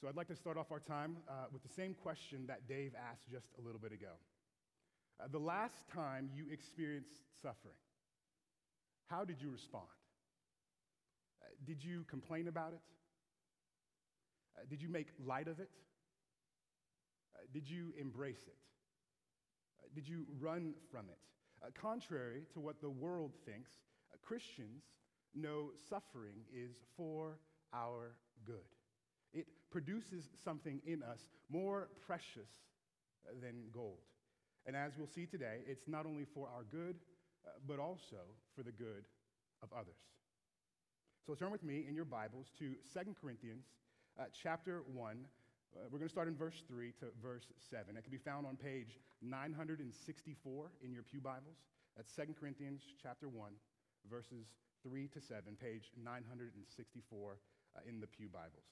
So I'd like to start off our time uh, with the same question that Dave asked just a little bit ago. Uh, the last time you experienced suffering, how did you respond? Uh, did you complain about it? Uh, did you make light of it? Uh, did you embrace it? Uh, did you run from it? contrary to what the world thinks, Christians know suffering is for our good. Produces something in us more precious than gold. And as we'll see today, it's not only for our good, uh, but also for the good of others. So turn with me in your Bibles to 2 Corinthians uh, chapter 1. Uh, we're going to start in verse 3 to verse 7. It can be found on page 964 in your Pew Bibles. That's 2 Corinthians chapter 1, verses 3 to 7, page 964 uh, in the Pew Bibles.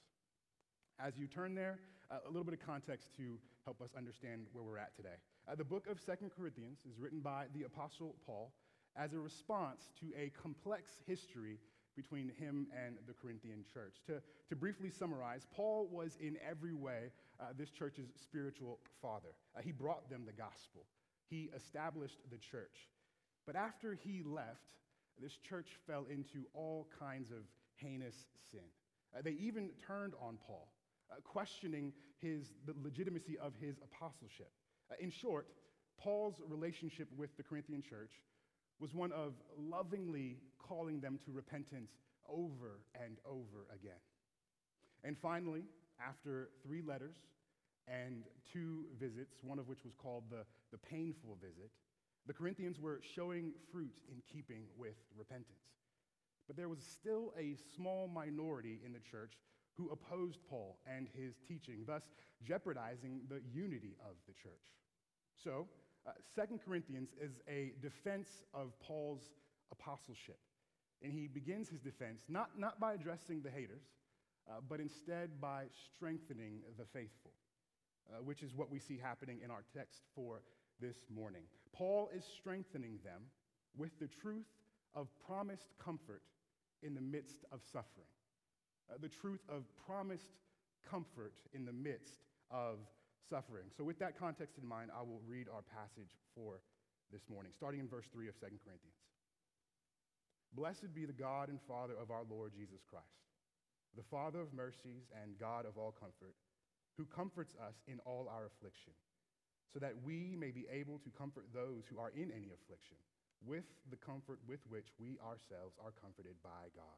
As you turn there, uh, a little bit of context to help us understand where we're at today. Uh, the book of Second Corinthians is written by the Apostle Paul as a response to a complex history between him and the Corinthian church. To, to briefly summarize, Paul was in every way uh, this church's spiritual father. Uh, he brought them the gospel, he established the church. But after he left, this church fell into all kinds of heinous sin. Uh, they even turned on Paul uh, questioning his, the legitimacy of his apostleship. Uh, in short, Paul's relationship with the Corinthian church was one of lovingly calling them to repentance over and over again. And finally, after three letters and two visits, one of which was called the, the painful visit, the Corinthians were showing fruit in keeping with repentance. But there was still a small minority in the church who opposed Paul and his teaching, thus jeopardizing the unity of the church. So, uh, 2 Corinthians is a defense of Paul's apostleship. And he begins his defense not, not by addressing the haters, uh, but instead by strengthening the faithful, uh, which is what we see happening in our text for this morning. Paul is strengthening them with the truth of promised comfort in the midst of suffering uh, the truth of promised comfort in the midst of suffering. So, with that context in mind, I will read our passage for this morning, starting in verse 3 of 2 Corinthians. Blessed be the God and Father of our Lord Jesus Christ, the Father of mercies and God of all comfort, who comforts us in all our affliction, so that we may be able to comfort those who are in any affliction with the comfort with which we ourselves are comforted by God.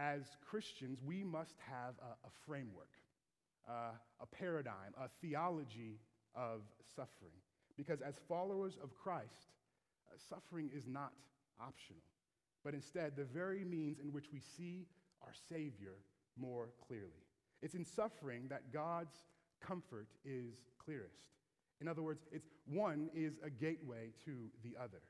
as Christians, we must have a, a framework, uh, a paradigm, a theology of suffering. Because as followers of Christ, uh, suffering is not optional, but instead the very means in which we see our Savior more clearly. It's in suffering that God's comfort is clearest. In other words, it's one is a gateway to the other.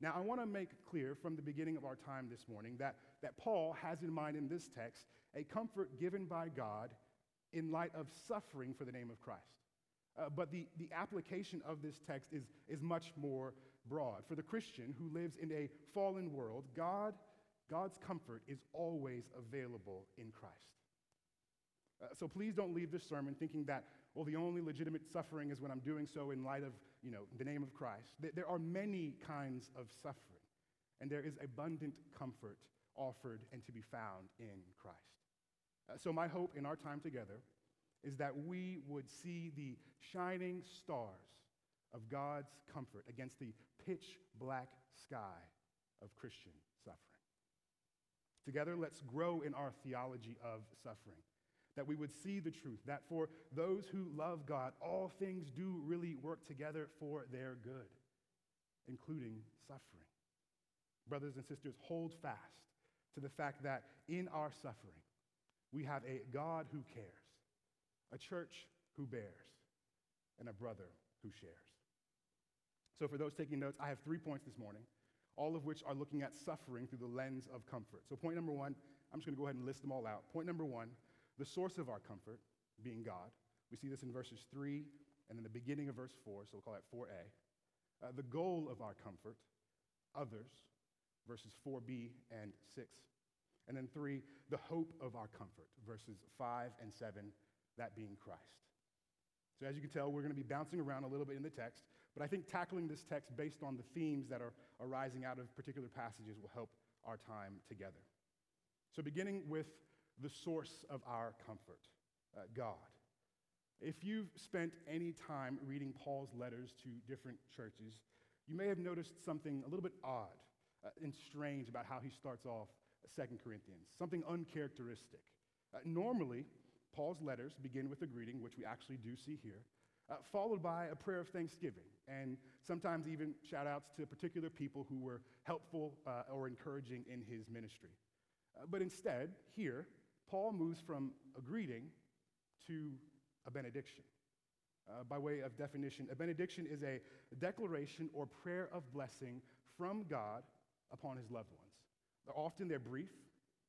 Now, I want to make clear from the beginning of our time this morning that, that Paul has in mind in this text a comfort given by God in light of suffering for the name of Christ. Uh, but the, the application of this text is, is much more broad. For the Christian who lives in a fallen world, God, God's comfort is always available in Christ. Uh, so please don't leave this sermon thinking that, well, the only legitimate suffering is when I'm doing so in light of, you know, the name of Christ. There are many kinds of suffering, and there is abundant comfort offered and to be found in Christ. Uh, so my hope in our time together is that we would see the shining stars of God's comfort against the pitch black sky of Christian suffering. Together, let's grow in our theology of suffering that we would see the truth, that for those who love God, all things do really work together for their good, including suffering. Brothers and sisters, hold fast to the fact that in our suffering, we have a God who cares, a church who bears, and a brother who shares. So, for those taking notes, I have three points this morning, all of which are looking at suffering through the lens of comfort. So, point number one, I'm just going to go ahead and list them all out. Point number one, the source of our comfort being God. We see this in verses 3 and in the beginning of verse 4, so we'll call that 4a. Uh, the goal of our comfort, others, verses 4b and 6. And then 3, the hope of our comfort, verses 5 and 7, that being Christ. So, as you can tell, we're going to be bouncing around a little bit in the text, but I think tackling this text based on the themes that are arising out of particular passages will help our time together. So, beginning with the source of our comfort, uh, God. If you've spent any time reading Paul's letters to different churches, you may have noticed something a little bit odd uh, and strange about how he starts off Second Corinthians, something uncharacteristic. Uh, normally, Paul's letters begin with a greeting, which we actually do see here, uh, followed by a prayer of thanksgiving, and sometimes even shout outs to particular people who were helpful uh, or encouraging in his ministry. Uh, but instead, here, Paul moves from a greeting to a benediction. Uh, by way of definition, a benediction is a declaration or prayer of blessing from God upon his loved ones. Often they're brief.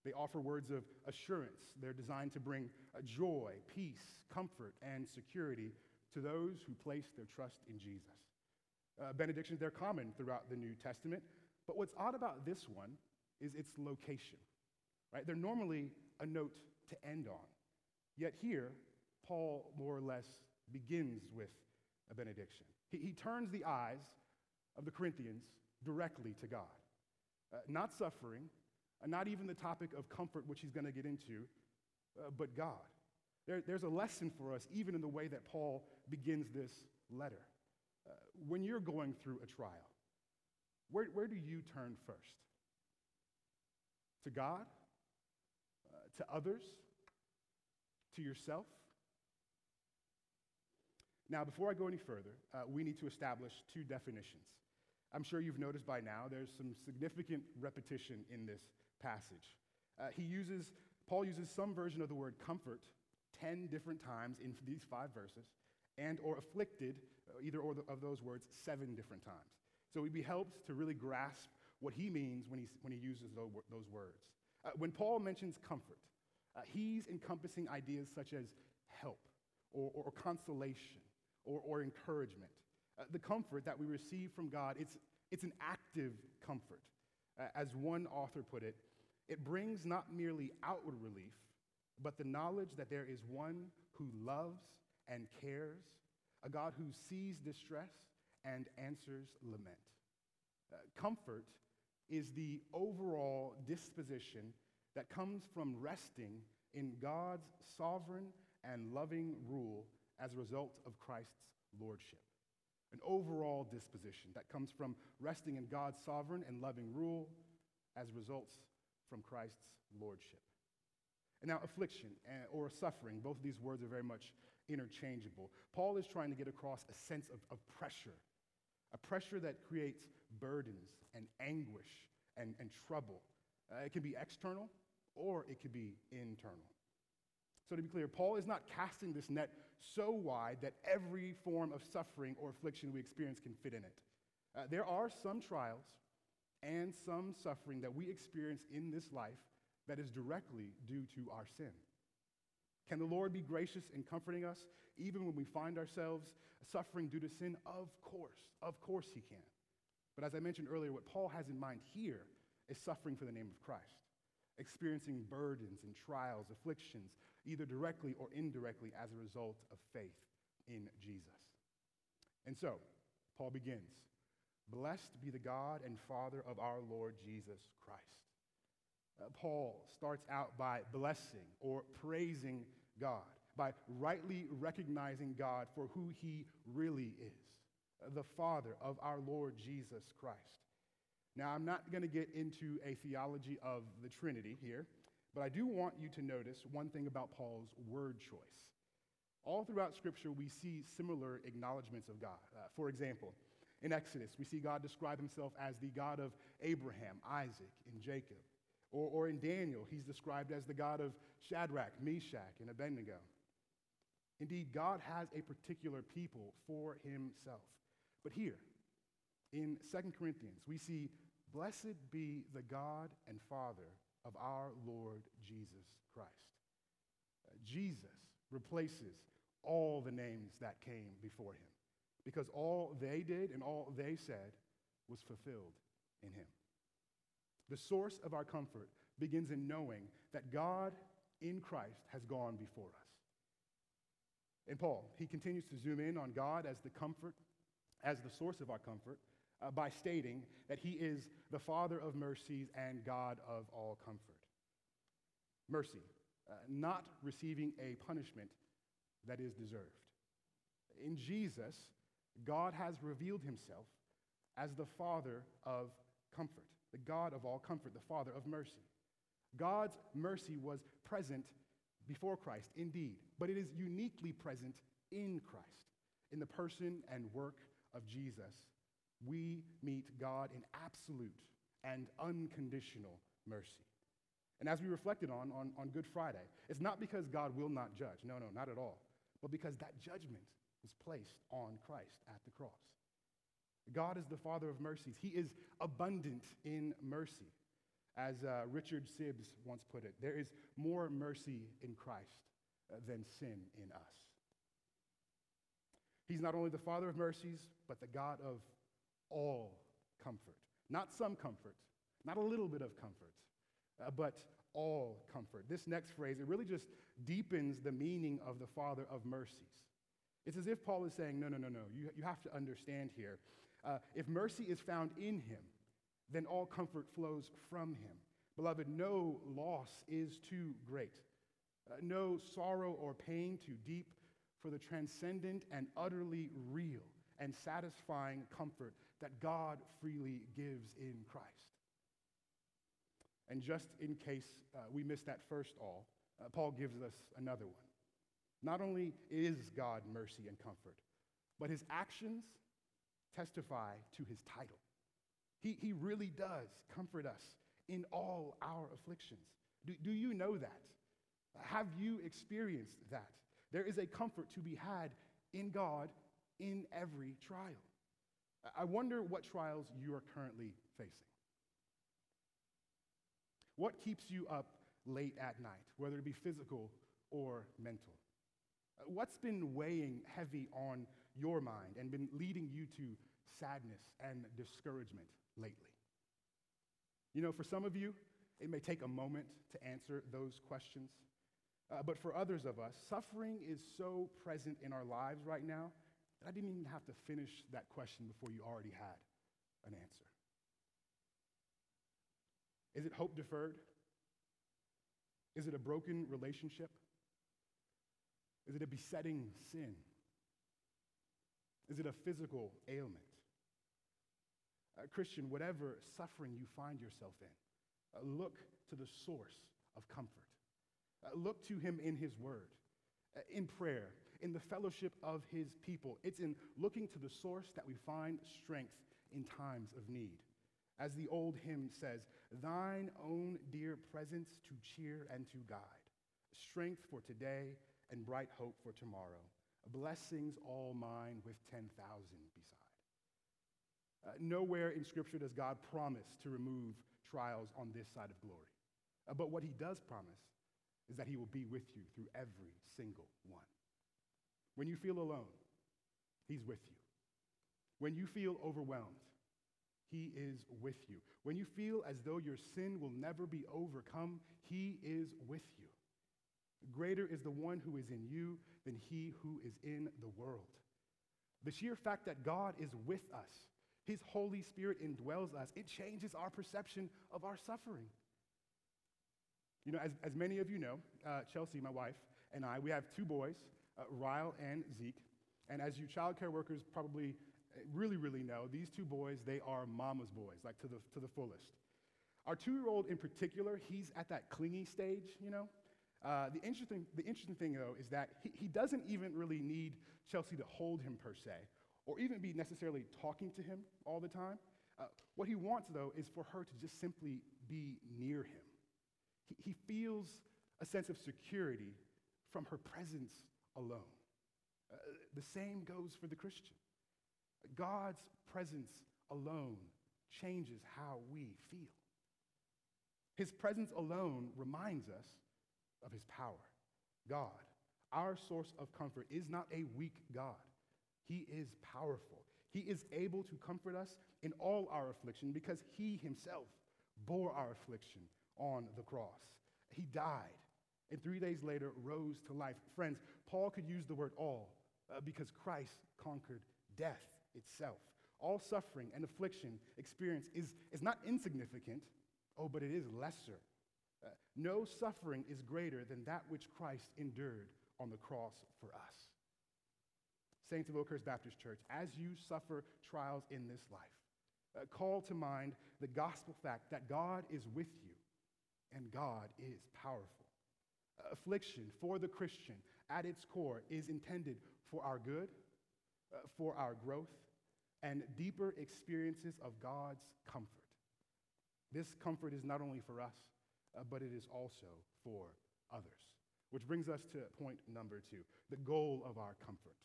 They offer words of assurance. They're designed to bring joy, peace, comfort, and security to those who place their trust in Jesus. Uh, benedictions, they're common throughout the New Testament, but what's odd about this one is its location. Right? They're normally a note to end on. Yet here, Paul more or less begins with a benediction. He, he turns the eyes of the Corinthians directly to God. Uh, not suffering, uh, not even the topic of comfort, which he's going to get into, uh, but God. There, there's a lesson for us, even in the way that Paul begins this letter. Uh, when you're going through a trial, where, where do you turn first? To God? To others? To yourself? Now, before I go any further, uh, we need to establish two definitions. I'm sure you've noticed by now there's some significant repetition in this passage. Uh, he uses, Paul uses some version of the word comfort 10 different times in these five verses, and or afflicted, uh, either or the, of those words, seven different times. So we'd be helped to really grasp what he means when, he's, when he uses those words. Uh, when Paul mentions comfort, uh, he's encompassing ideas such as help or, or, or consolation or, or encouragement. Uh, the comfort that we receive from God, it's, it's an active comfort. Uh, as one author put it, it brings not merely outward relief, but the knowledge that there is one who loves and cares, a God who sees distress and answers lament. Uh, comfort is the overall disposition that comes from resting in God's sovereign and loving rule as a result of Christ's lordship. An overall disposition that comes from resting in God's sovereign and loving rule as results from Christ's lordship. And now, affliction eh, or suffering, both of these words are very much interchangeable. Paul is trying to get across a sense of, of pressure, a pressure that creates burdens and anguish and, and trouble. Uh, it can be external or it could be internal. So, to be clear, Paul is not casting this net so wide that every form of suffering or affliction we experience can fit in it. Uh, there are some trials and some suffering that we experience in this life that is directly due to our sin. Can the Lord be gracious in comforting us even when we find ourselves suffering due to sin? Of course. Of course, He can. But as I mentioned earlier, what Paul has in mind here is suffering for the name of Christ, experiencing burdens and trials, afflictions, either directly or indirectly as a result of faith in Jesus. And so, Paul begins Blessed be the God and Father of our Lord Jesus Christ. Uh, Paul starts out by blessing or praising God, by rightly recognizing God for who he really is, the Father of our Lord Jesus Christ. Now, I'm not going to get into a theology of the Trinity here. But I do want you to notice one thing about Paul's word choice. All throughout Scripture, we see similar acknowledgments of God. Uh, for example, in Exodus, we see God describe himself as the God of Abraham, Isaac, and Jacob. Or, or in Daniel, he's described as the God of Shadrach, Meshach, and Abednego. Indeed, God has a particular people for himself. But here, in 2 Corinthians, we see, Blessed be the God and Father of our Lord Jesus Christ. Uh, Jesus replaces all the names that came before him because all they did and all they said was fulfilled in him. The source of our comfort begins in knowing that God in Christ has gone before us. And Paul, he continues to zoom in on God as the comfort, as the source of our comfort, uh, by stating that he is the Father of mercies and God of all comfort. Mercy, uh, not receiving a punishment that is deserved. In Jesus, God has revealed himself as the Father of comfort, the God of all comfort, the Father of mercy. God's mercy was present before Christ, indeed, but it is uniquely present in Christ. In the person and work of Jesus, we meet God in absolute and unconditional mercy. And as we reflected on, on, on Good Friday, it's not because God will not judge. No, no, not at all. But because that judgment was placed on Christ at the cross. God is the Father of mercies. He is abundant in mercy. As uh, Richard Sibbes once put it, there is more mercy in Christ uh, than sin in us. He's not only the Father of mercies, but the God of all comfort. Not some comfort, not a little bit of comfort, uh, but all comfort. This next phrase, it really just deepens the meaning of the Father of mercies. It's as if Paul is saying, no, no, no, no. You, you have to understand here. Uh, if mercy is found in him, then all comfort flows from him. Beloved, no loss is too great, uh, no sorrow or pain too deep for the transcendent and utterly real and satisfying comfort that God freely gives in Christ. And just in case uh, we missed that first all, uh, Paul gives us another one. Not only is God mercy and comfort, but his actions testify to his title. He, he really does comfort us in all our afflictions. Do, do you know that? Have you experienced that? There is a comfort to be had in God in every trial. I wonder what trials you are currently facing. What keeps you up late at night, whether it be physical or mental? What's been weighing heavy on your mind and been leading you to sadness and discouragement lately? You know, for some of you, it may take a moment to answer those questions. Uh, but for others of us, suffering is so present in our lives right now that I didn't even have to finish that question before you already had an answer. Is it hope deferred? Is it a broken relationship? Is it a besetting sin? Is it a physical ailment? Uh, Christian, whatever suffering you find yourself in, uh, look to the source of comfort. Uh, look to him in his word, uh, in prayer, in the fellowship of his people. It's in looking to the source that we find strength in times of need. As the old hymn says, Thine own dear presence to cheer and to guide, strength for today and bright hope for tomorrow, blessings all mine with 10,000 beside. Uh, nowhere in Scripture does God promise to remove trials on this side of glory. Uh, but what he does promise is that he will be with you through every single one. When you feel alone, he's with you. When you feel overwhelmed, he is with you. When you feel as though your sin will never be overcome, he is with you. Greater is the one who is in you than he who is in the world. The sheer fact that God is with us, his Holy Spirit indwells us, it changes our perception of our suffering. You know, as, as many of you know, uh, Chelsea, my wife, and I, we have two boys, uh, Ryle and Zeke. And as you childcare workers probably uh, really, really know, these two boys, they are mama's boys, like to the, to the fullest. Our two year old in particular, he's at that clingy stage, you know? Uh, the, interesting, the interesting thing, though, is that he, he doesn't even really need Chelsea to hold him per se, or even be necessarily talking to him all the time. Uh, what he wants, though, is for her to just simply be near him. He, feels a sense of security from her presence alone. Uh, the same goes for the Christian. God's presence alone changes how we feel. His presence alone reminds us of his power. God, our source of comfort, is not a weak God. He is powerful. He is able to comfort us in all our affliction because he himself bore our affliction on the cross. He died and three days later rose to life. Friends, Paul could use the word all uh, because Christ conquered death itself. All suffering and affliction experience is, is not insignificant, oh, but it is lesser. Uh, no suffering is greater than that which Christ endured on the cross for us. Saints of Oakhurst Baptist Church, as you suffer trials in this life, uh, call to mind the gospel fact that God is with you and God is powerful. Affliction for the Christian at its core is intended for our good, uh, for our growth, and deeper experiences of God's comfort. This comfort is not only for us, uh, but it is also for others. Which brings us to point number two the goal of our comfort.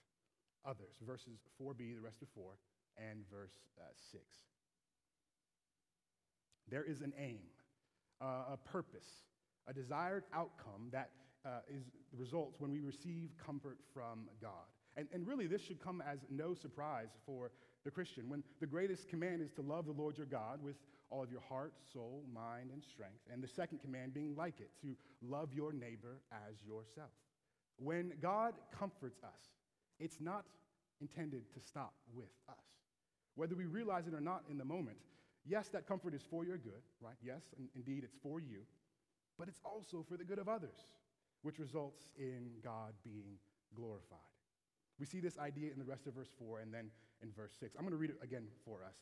Others, verses 4b, the rest of 4, and verse uh, 6. There is an aim, uh, a purpose, a desired outcome that uh, is results when we receive comfort from God. And, and really, this should come as no surprise for the Christian when the greatest command is to love the Lord your God with all of your heart, soul, mind, and strength. And the second command being like it, to love your neighbor as yourself. When God comforts us, it's not intended to stop with us. Whether we realize it or not in the moment, yes, that comfort is for your good, right? Yes, indeed, it's for you, but it's also for the good of others, which results in God being glorified. We see this idea in the rest of verse 4 and then in verse 6. I'm going to read it again for us,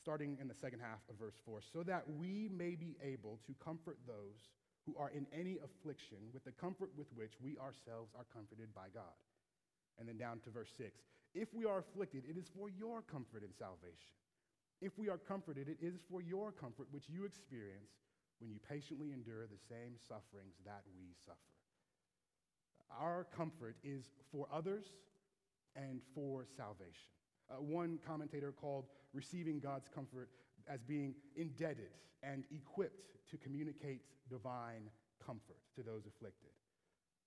starting in the second half of verse 4. So that we may be able to comfort those who are in any affliction with the comfort with which we ourselves are comforted by God. And then down to verse 6. If we are afflicted, it is for your comfort and salvation. If we are comforted, it is for your comfort which you experience when you patiently endure the same sufferings that we suffer. Our comfort is for others and for salvation. Uh, one commentator called receiving God's comfort as being indebted and equipped to communicate divine comfort to those afflicted.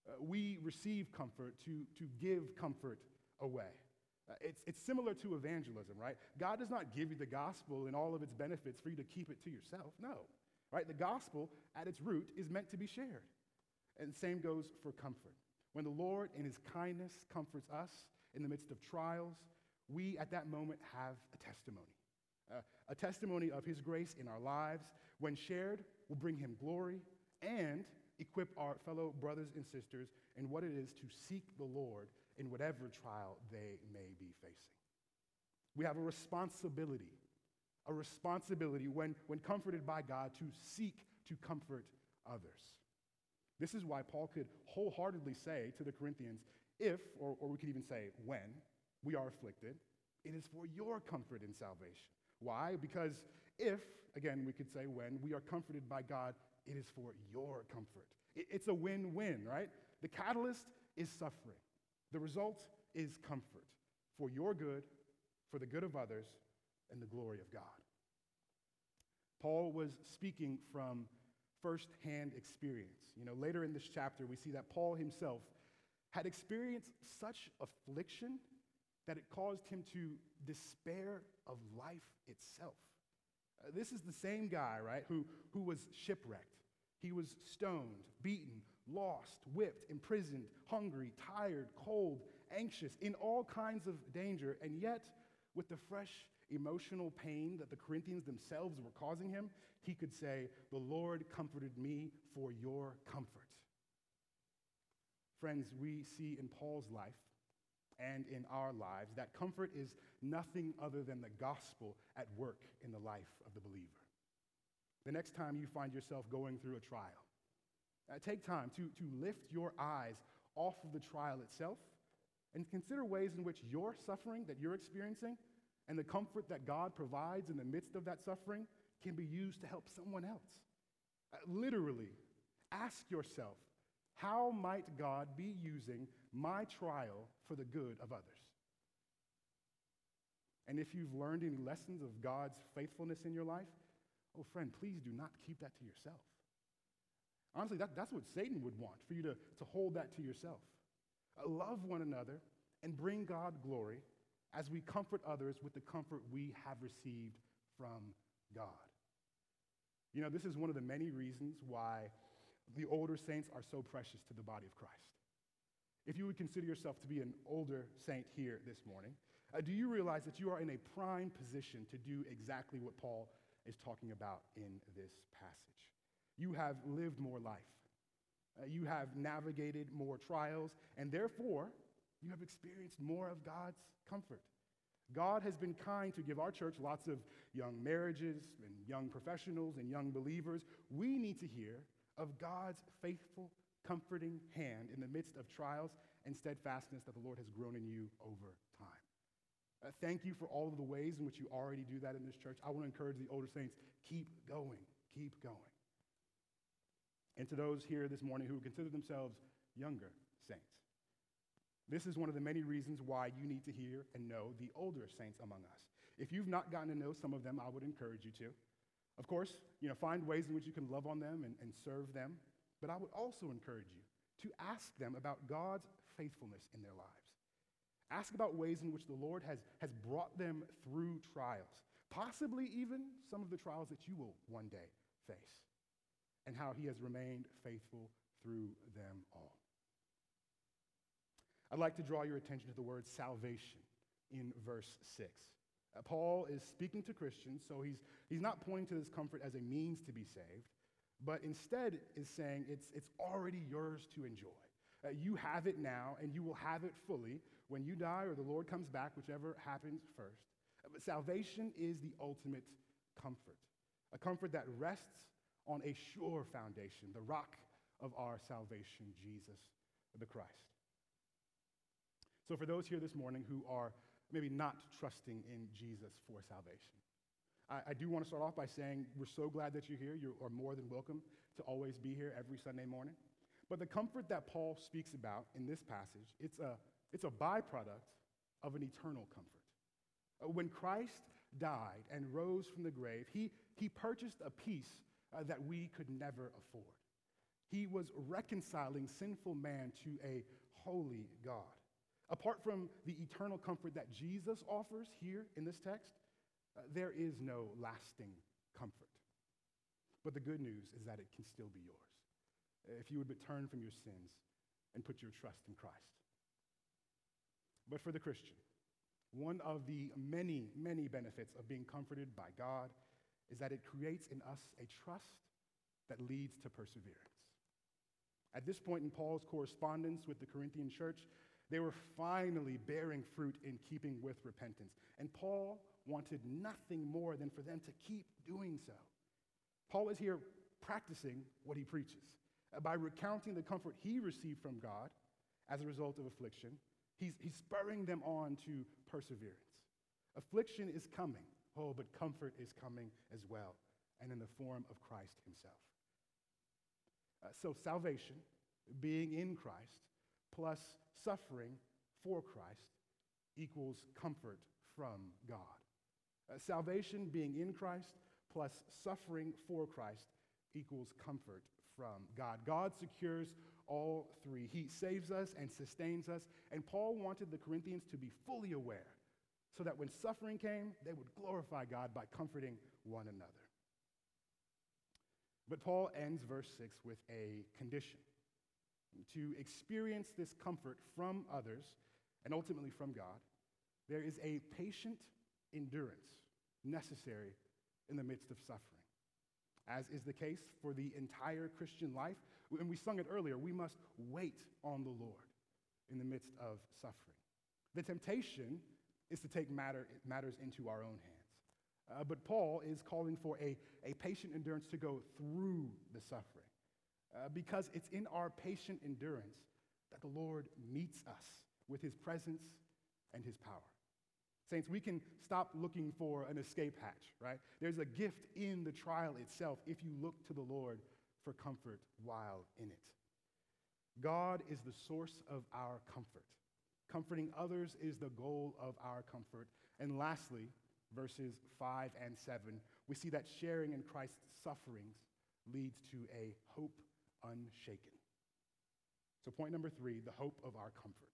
Uh, we receive comfort to, to give comfort away. Uh, it's, it's similar to evangelism, right? God does not give you the gospel and all of its benefits for you to keep it to yourself. No, right? The gospel, at its root, is meant to be shared. And same goes for comfort. When the Lord, in his kindness, comforts us, in the midst of trials, we at that moment have a testimony. Uh, a testimony of his grace in our lives, when shared, will bring him glory and equip our fellow brothers and sisters in what it is to seek the Lord in whatever trial they may be facing. We have a responsibility, a responsibility when, when comforted by God to seek to comfort others. This is why Paul could wholeheartedly say to the Corinthians, if, or, or we could even say when, we are afflicted, it is for your comfort and salvation. Why? Because if, again, we could say when, we are comforted by God, it is for your comfort. It, it's a win win, right? The catalyst is suffering, the result is comfort for your good, for the good of others, and the glory of God. Paul was speaking from firsthand experience. You know, later in this chapter, we see that Paul himself had experienced such affliction that it caused him to despair of life itself. Uh, this is the same guy, right, who, who was shipwrecked. He was stoned, beaten, lost, whipped, imprisoned, hungry, tired, cold, anxious, in all kinds of danger, and yet, with the fresh emotional pain that the Corinthians themselves were causing him, he could say, The Lord comforted me for your comfort. Friends, we see in Paul's life and in our lives that comfort is nothing other than the gospel at work in the life of the believer. The next time you find yourself going through a trial, uh, take time to, to lift your eyes off of the trial itself and consider ways in which your suffering that you're experiencing and the comfort that God provides in the midst of that suffering can be used to help someone else. Uh, literally, ask yourself How might God be using my trial for the good of others? And if you've learned any lessons of God's faithfulness in your life, oh, friend, please do not keep that to yourself. Honestly, that, that's what Satan would want, for you to, to hold that to yourself. Uh, love one another and bring God glory as we comfort others with the comfort we have received from God. You know, this is one of the many reasons why the older saints are so precious to the body of Christ. If you would consider yourself to be an older saint here this morning, uh, do you realize that you are in a prime position to do exactly what Paul is talking about in this passage? You have lived more life. Uh, you have navigated more trials, and therefore, you have experienced more of God's comfort. God has been kind to give our church lots of young marriages and young professionals and young believers. We need to hear of God's faithful, comforting hand in the midst of trials and steadfastness that the Lord has grown in you over time. Uh, thank you for all of the ways in which you already do that in this church. I want to encourage the older saints keep going, keep going. And to those here this morning who consider themselves younger saints, this is one of the many reasons why you need to hear and know the older saints among us. If you've not gotten to know some of them, I would encourage you to. Of course, you know, find ways in which you can love on them and, and serve them. But I would also encourage you to ask them about God's faithfulness in their lives. Ask about ways in which the Lord has, has brought them through trials, possibly even some of the trials that you will one day face, and how he has remained faithful through them all. I'd like to draw your attention to the word salvation in verse 6. Uh, Paul is speaking to Christians, so he's, he's not pointing to this comfort as a means to be saved, but instead is saying it's, it's already yours to enjoy. Uh, you have it now, and you will have it fully when you die or the Lord comes back, whichever happens first. Uh, but salvation is the ultimate comfort, a comfort that rests on a sure foundation, the rock of our salvation, Jesus the Christ. So, for those here this morning who are maybe not trusting in Jesus for salvation, I, I, do want to start off by saying we're so glad that you're here. You are more than welcome to always be here every Sunday morning. But the comfort that Paul speaks about in this passage, it's a, it's a byproduct of an eternal comfort. Uh, when Christ died and rose from the grave, he, he purchased a peace uh, that we could never afford. He was reconciling sinful man to a holy God. Apart from the eternal comfort that Jesus offers here in this text, uh, there is no lasting comfort. But the good news is that it can still be yours if you would turn from your sins and put your trust in Christ. But for the Christian, one of the many, many benefits of being comforted by God is that it creates in us a trust that leads to perseverance. At this point in Paul's correspondence with the Corinthian church, they were finally bearing fruit in keeping with repentance. And Paul wanted nothing more than for them to keep doing so. Paul is here practicing what he preaches. Uh, by recounting the comfort he received from God as a result of affliction, he's, he's spurring them on to perseverance. Affliction is coming, oh, but comfort is coming as well, and in the form of Christ himself. Uh, so, salvation, being in Christ, plus suffering for Christ equals comfort from God. Uh, salvation, being in Christ, plus suffering for Christ equals comfort from God. God secures all three. He saves us and sustains us. And Paul wanted the Corinthians to be fully aware so that when suffering came, they would glorify God by comforting one another. But Paul ends verse 6 with a condition to experience this comfort from others and ultimately from God, there is a patient endurance necessary in the midst of suffering. As is the case for the entire Christian life, and we sung it earlier, we must wait on the Lord in the midst of suffering. The temptation is to take matter, matters into our own hands. Uh, but Paul is calling for a, a patient endurance to go through the suffering uh, because it's in our patient endurance that the Lord meets us with his presence and his power. Saints, we can stop looking for an escape hatch, right? There's a gift in the trial itself if you look to the Lord for comfort while in it. God is the source of our comfort. Comforting others is the goal of our comfort. And lastly, verses 5 and 7, we see that sharing in Christ's sufferings leads to a hope unshaken. So, point number three the hope of our comfort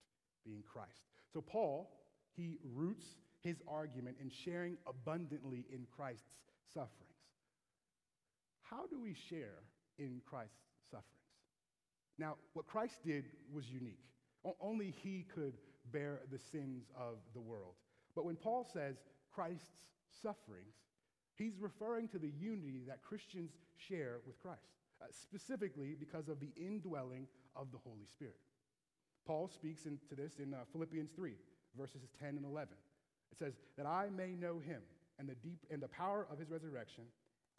being Christ. So, Paul, he roots his argument in sharing abundantly in Christ's sufferings. How do we share in Christ's sufferings? Now, what Christ did was unique. Only he could bear the sins of the world. But when Paul says Christ's sufferings, he's referring to the unity that Christians share with Christ, uh, specifically because of the indwelling of the Holy Spirit. Paul speaks into this in uh, Philippians 3, verses 10 and 11. It says, That I may know him and the deep and the power of his resurrection,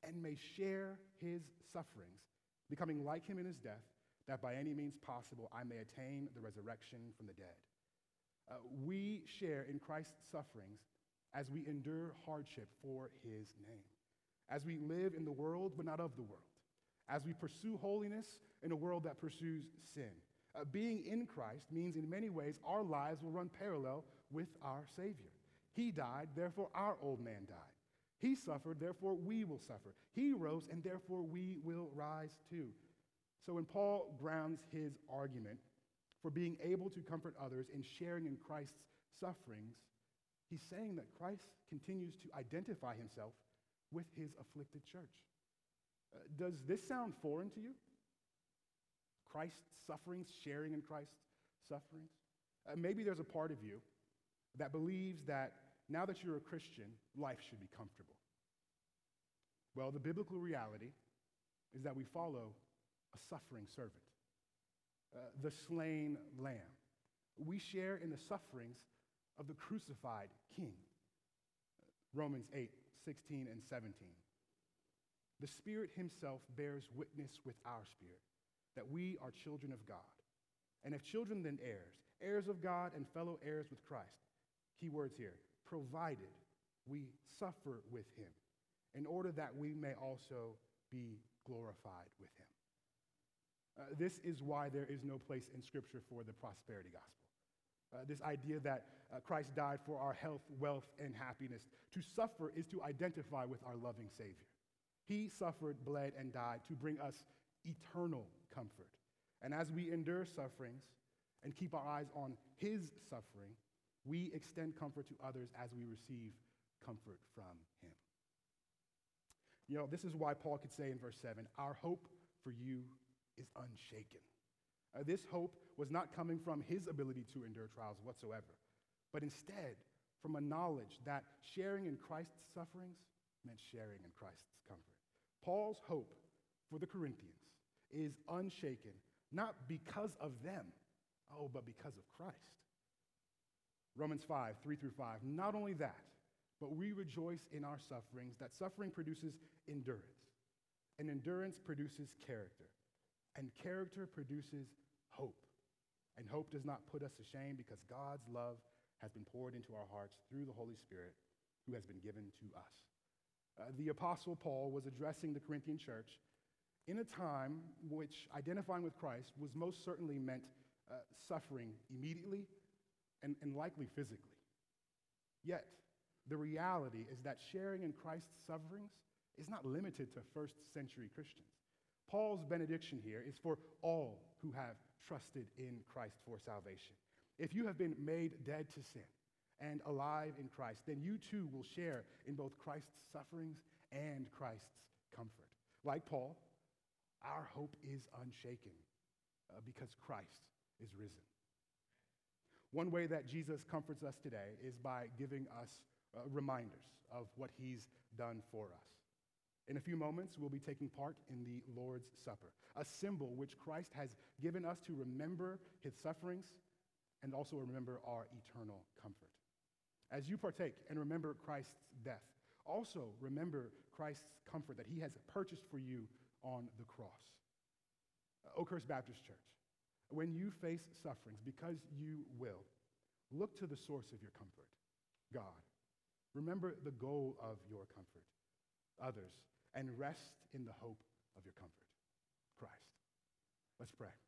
and may share his sufferings, becoming like him in his death, that by any means possible I may attain the resurrection from the dead. Uh, we share in Christ's sufferings as we endure hardship for his name, as we live in the world but not of the world, as we pursue holiness in a world that pursues sin. Uh, being in Christ means in many ways our lives will run parallel with our Savior. He died, therefore our old man died. He suffered, therefore we will suffer. He rose, and therefore we will rise too. So when Paul grounds his argument for being able to comfort others in sharing in Christ's sufferings, he's saying that Christ continues to identify himself with his afflicted church. Uh, does this sound foreign to you? Christ's sufferings, sharing in Christ's sufferings? Uh, maybe there's a part of you that believes that now that you're a Christian, life should be comfortable. Well, the biblical reality is that we follow a suffering servant, uh, the slain lamb. We share in the sufferings of the crucified king. Romans 8, 16 and 17. The Spirit Himself bears witness with our spirit that we are children of God. And if children, then heirs, heirs of God and fellow heirs with Christ. Key words here provided we suffer with Him, in order that we may also be glorified with Him. Uh, this is why there is no place in Scripture for the prosperity gospel. Uh, this idea that uh, Christ died for our health, wealth, and happiness. To suffer is to identify with our loving Savior. He suffered, bled, and died to bring us eternal comfort. And as we endure sufferings and keep our eyes on His suffering, we extend comfort to others as we receive comfort from Him. You know, this is why Paul could say in verse 7 Our hope for you is unshaken. Uh, this hope was not coming from his ability to endure trials whatsoever, but instead from a knowledge that sharing in Christ's sufferings meant sharing in Christ's comfort. Paul's hope for the Corinthians is unshaken, not because of them, oh, but because of Christ. Romans 5, 3 through 5. Not only that, but we rejoice in our sufferings, that suffering produces endurance, and endurance produces character and character produces hope. And hope does not put us to shame because God's love has been poured into our hearts through the Holy Spirit who has been given to us. Uh, the Apostle Paul was addressing the Corinthian church in a time which identifying with Christ was most certainly meant uh, suffering immediately and, and likely physically. Yet, the reality is that sharing in Christ's sufferings is not limited to first century Christians. Paul's benediction here is for all who have trusted in Christ for salvation. If you have been made dead to sin and alive in Christ, then you too will share in both Christ's sufferings and Christ's comfort. Like Paul, our hope is unshaken uh, because Christ is risen. One way that Jesus comforts us today is by giving us uh, reminders of what he's done for us. In a few moments, we'll be taking part in the Lord's Supper, a symbol which Christ has given us to remember his sufferings and also remember our eternal comfort. As you partake and remember Christ's death, also remember Christ's comfort that he has purchased for you on the cross. Oakhurst Baptist Church, when you face sufferings, because you will, look to the source of your comfort, God. Remember the goal of your comfort, others and rest in the hope of your comfort, Christ. Let's pray.